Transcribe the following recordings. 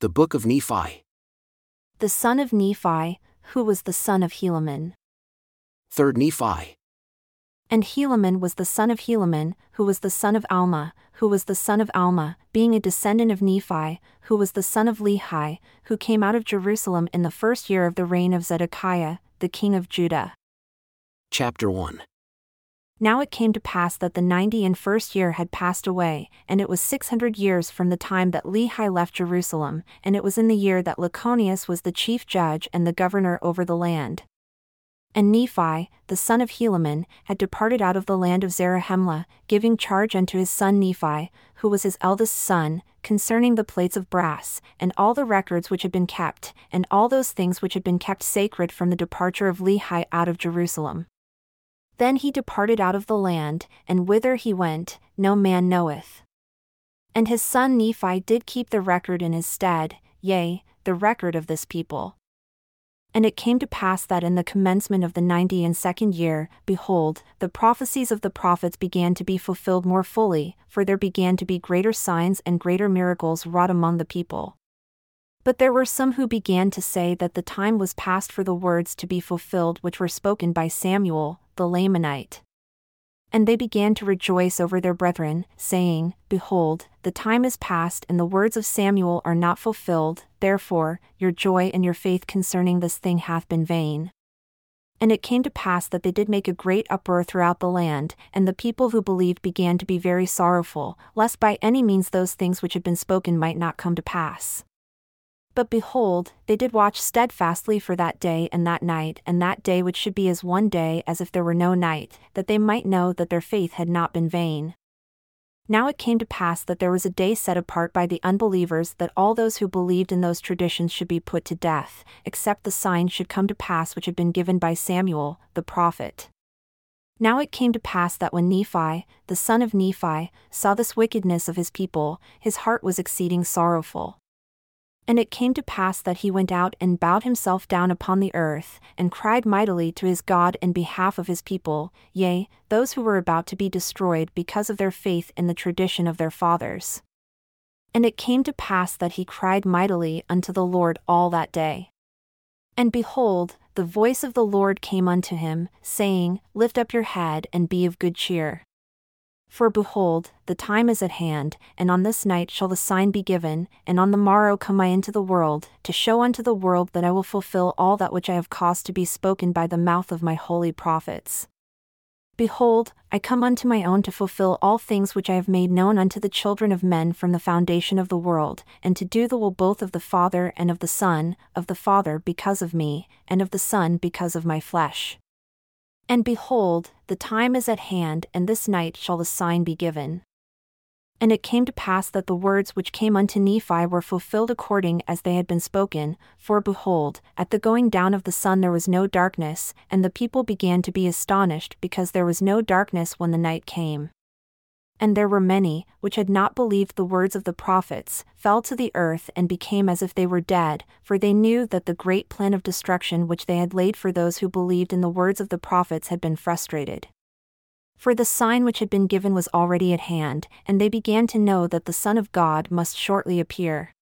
The Book of Nephi. The son of Nephi, who was the son of Helaman. 3rd Nephi. And Helaman was the son of Helaman, who was the son of Alma, who was the son of Alma, being a descendant of Nephi, who was the son of Lehi, who came out of Jerusalem in the first year of the reign of Zedekiah, the king of Judah. Chapter 1. Now it came to pass that the ninety and first year had passed away, and it was six hundred years from the time that Lehi left Jerusalem, and it was in the year that Lachoneus was the chief judge and the governor over the land. And Nephi, the son of Helaman, had departed out of the land of Zarahemla, giving charge unto his son Nephi, who was his eldest son, concerning the plates of brass, and all the records which had been kept, and all those things which had been kept sacred from the departure of Lehi out of Jerusalem. Then he departed out of the land, and whither he went, no man knoweth. And his son Nephi did keep the record in his stead, yea, the record of this people. And it came to pass that in the commencement of the ninety and second year, behold, the prophecies of the prophets began to be fulfilled more fully, for there began to be greater signs and greater miracles wrought among the people. But there were some who began to say that the time was past for the words to be fulfilled which were spoken by Samuel, the Lamanite. And they began to rejoice over their brethren, saying, Behold, the time is past and the words of Samuel are not fulfilled, therefore, your joy and your faith concerning this thing hath been vain. And it came to pass that they did make a great uproar throughout the land, and the people who believed began to be very sorrowful, lest by any means those things which had been spoken might not come to pass. But behold, they did watch steadfastly for that day and that night, and that day which should be as one day as if there were no night, that they might know that their faith had not been vain. Now it came to pass that there was a day set apart by the unbelievers that all those who believed in those traditions should be put to death, except the sign should come to pass which had been given by Samuel, the prophet. Now it came to pass that when Nephi, the son of Nephi, saw this wickedness of his people, his heart was exceeding sorrowful. And it came to pass that he went out and bowed himself down upon the earth, and cried mightily to his God in behalf of his people, yea, those who were about to be destroyed because of their faith in the tradition of their fathers. And it came to pass that he cried mightily unto the Lord all that day. And behold, the voice of the Lord came unto him, saying, Lift up your head and be of good cheer. For behold, the time is at hand, and on this night shall the sign be given, and on the morrow come I into the world, to show unto the world that I will fulfill all that which I have caused to be spoken by the mouth of my holy prophets. Behold, I come unto my own to fulfill all things which I have made known unto the children of men from the foundation of the world, and to do the will both of the Father and of the Son, of the Father because of me, and of the Son because of my flesh. And behold, the time is at hand, and this night shall the sign be given. And it came to pass that the words which came unto Nephi were fulfilled according as they had been spoken, for behold, at the going down of the sun there was no darkness, and the people began to be astonished because there was no darkness when the night came and there were many, which had not believed the words of the prophets, fell to the earth and became as if they were dead, for they knew that the great plan of destruction which they had laid for those who believed in the words of the prophets had been frustrated. For the sign which had been given was already at hand, and they began to know that the Son of God must shortly appear.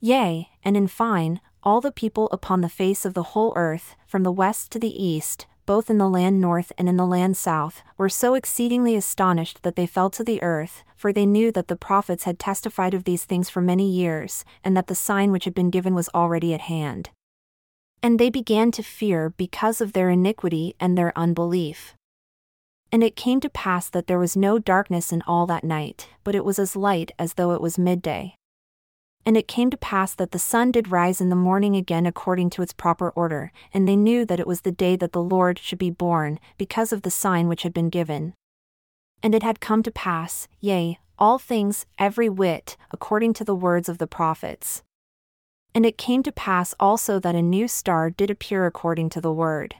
Yea, and in fine, all the people upon the face of the whole earth, from the west to the east, both in the land north and in the land south, were so exceedingly astonished that they fell to the earth, for they knew that the prophets had testified of these things for many years, and that the sign which had been given was already at hand. And they began to fear because of their iniquity and their unbelief. And it came to pass that there was no darkness in all that night, but it was as light as though it was midday. And it came to pass that the sun did rise in the morning again according to its proper order, and they knew that it was the day that the Lord should be born, because of the sign which had been given. And it had come to pass, yea, all things, every whit, according to the words of the prophets. And it came to pass also that a new star did appear according to the word.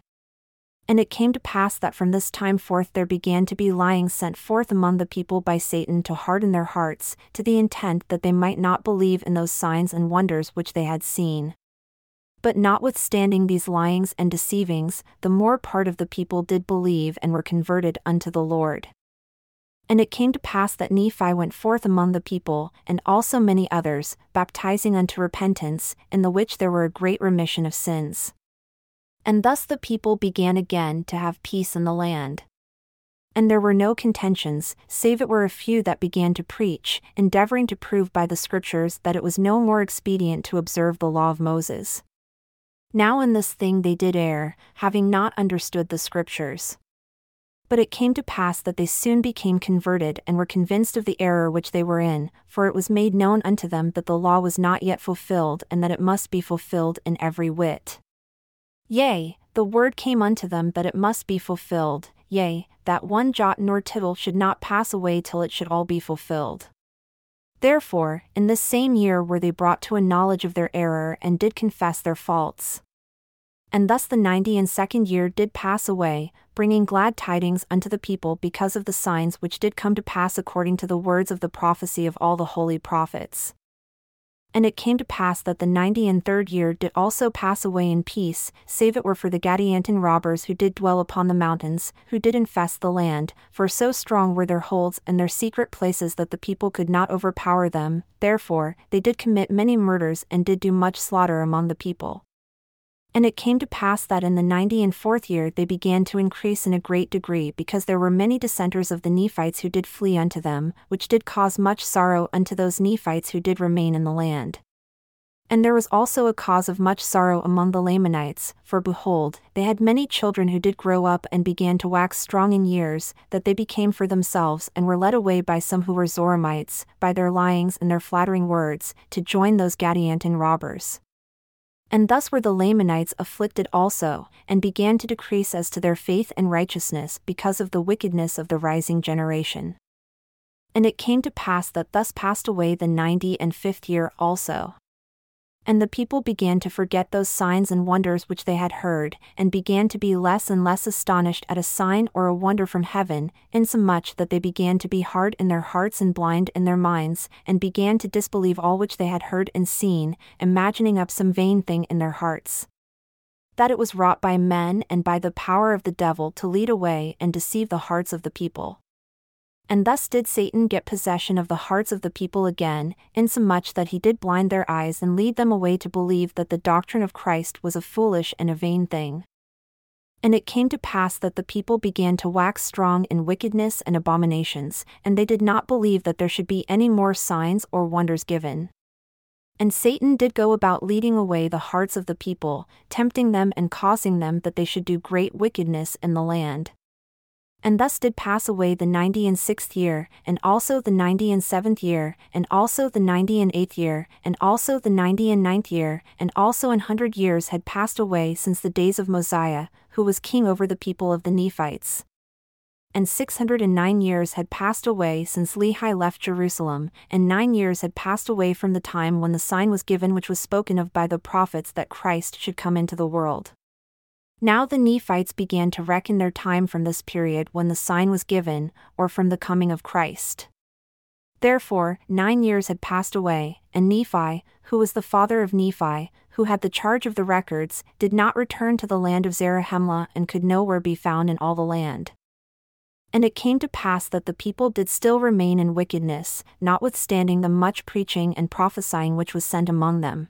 And it came to pass that from this time forth there began to be lying sent forth among the people by Satan to harden their hearts, to the intent that they might not believe in those signs and wonders which they had seen. But notwithstanding these lyings and deceivings, the more part of the people did believe and were converted unto the Lord. And it came to pass that Nephi went forth among the people, and also many others, baptizing unto repentance, in the which there were a great remission of sins. And thus the people began again to have peace in the land. And there were no contentions, save it were a few that began to preach, endeavoring to prove by the Scriptures that it was no more expedient to observe the law of Moses. Now in this thing they did err, having not understood the Scriptures. But it came to pass that they soon became converted and were convinced of the error which they were in, for it was made known unto them that the law was not yet fulfilled and that it must be fulfilled in every whit. Yea, the word came unto them that it must be fulfilled, yea, that one jot nor tittle should not pass away till it should all be fulfilled. Therefore, in this same year were they brought to a knowledge of their error and did confess their faults. And thus the ninety and second year did pass away, bringing glad tidings unto the people because of the signs which did come to pass according to the words of the prophecy of all the holy prophets. And it came to pass that the ninety and third year did also pass away in peace, save it were for the Gadianton robbers who did dwell upon the mountains, who did infest the land, for so strong were their holds and their secret places that the people could not overpower them, therefore, they did commit many murders and did do much slaughter among the people. And it came to pass that in the ninety and fourth year they began to increase in a great degree because there were many dissenters of the Nephites who did flee unto them, which did cause much sorrow unto those Nephites who did remain in the land. And there was also a cause of much sorrow among the Lamanites, for behold, they had many children who did grow up and began to wax strong in years, that they became for themselves and were led away by some who were Zoramites, by their lyings and their flattering words, to join those Gadianton robbers. And thus were the Lamanites afflicted also, and began to decrease as to their faith and righteousness because of the wickedness of the rising generation. And it came to pass that thus passed away the ninety and fifth year also. And the people began to forget those signs and wonders which they had heard, and began to be less and less astonished at a sign or a wonder from heaven, insomuch that they began to be hard in their hearts and blind in their minds, and began to disbelieve all which they had heard and seen, imagining up some vain thing in their hearts. That it was wrought by men and by the power of the devil to lead away and deceive the hearts of the people. And thus did Satan get possession of the hearts of the people again, insomuch that he did blind their eyes and lead them away to believe that the doctrine of Christ was a foolish and a vain thing. And it came to pass that the people began to wax strong in wickedness and abominations, and they did not believe that there should be any more signs or wonders given. And Satan did go about leading away the hearts of the people, tempting them and causing them that they should do great wickedness in the land. And thus did pass away the ninety and sixth year, and also the ninety and seventh year, and also the ninety and eighth year, and also the ninety and ninth year, and also an hundred years had passed away since the days of Mosiah, who was king over the people of the Nephites. And six hundred and nine years had passed away since Lehi left Jerusalem, and nine years had passed away from the time when the sign was given which was spoken of by the prophets that Christ should come into the world. Now the Nephites began to reckon their time from this period when the sign was given, or from the coming of Christ. Therefore, nine years had passed away, and Nephi, who was the father of Nephi, who had the charge of the records, did not return to the land of Zarahemla and could nowhere be found in all the land. And it came to pass that the people did still remain in wickedness, notwithstanding the much preaching and prophesying which was sent among them.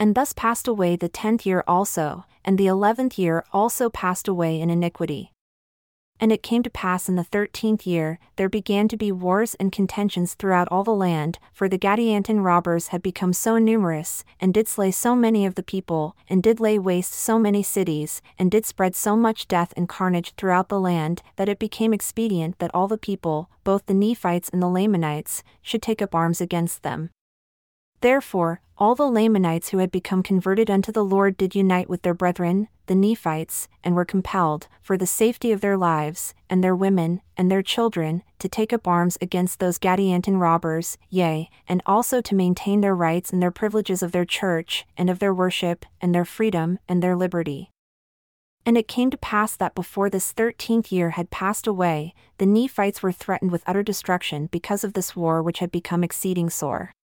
And thus passed away the tenth year also, and the eleventh year also passed away in iniquity. And it came to pass in the thirteenth year, there began to be wars and contentions throughout all the land, for the Gadianton robbers had become so numerous, and did slay so many of the people, and did lay waste so many cities, and did spread so much death and carnage throughout the land, that it became expedient that all the people, both the Nephites and the Lamanites, should take up arms against them. Therefore, all the Lamanites who had become converted unto the Lord did unite with their brethren, the Nephites, and were compelled, for the safety of their lives, and their women, and their children, to take up arms against those Gadianton robbers, yea, and also to maintain their rights and their privileges of their church, and of their worship, and their freedom, and their liberty. And it came to pass that before this thirteenth year had passed away, the Nephites were threatened with utter destruction because of this war which had become exceeding sore.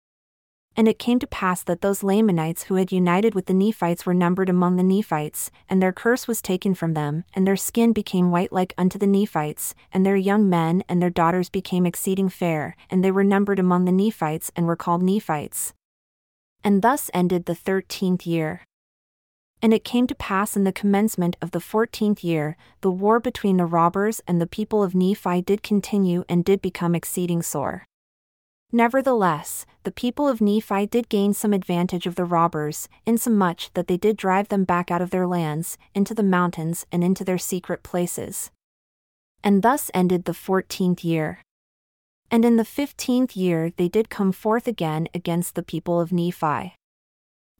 And it came to pass that those Lamanites who had united with the Nephites were numbered among the Nephites, and their curse was taken from them, and their skin became white like unto the Nephites, and their young men and their daughters became exceeding fair, and they were numbered among the Nephites and were called Nephites. And thus ended the thirteenth year. And it came to pass in the commencement of the fourteenth year, the war between the robbers and the people of Nephi did continue and did become exceeding sore. Nevertheless, the people of Nephi did gain some advantage of the robbers, insomuch that they did drive them back out of their lands, into the mountains, and into their secret places. And thus ended the fourteenth year. And in the fifteenth year they did come forth again against the people of Nephi.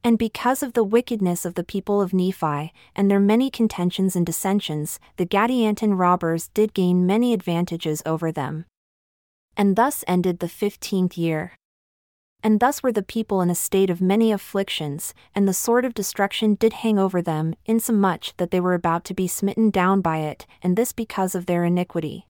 And because of the wickedness of the people of Nephi, and their many contentions and dissensions, the Gadianton robbers did gain many advantages over them, and thus ended the fifteenth year. And thus were the people in a state of many afflictions, and the sword of destruction did hang over them, insomuch that they were about to be smitten down by it, and this because of their iniquity.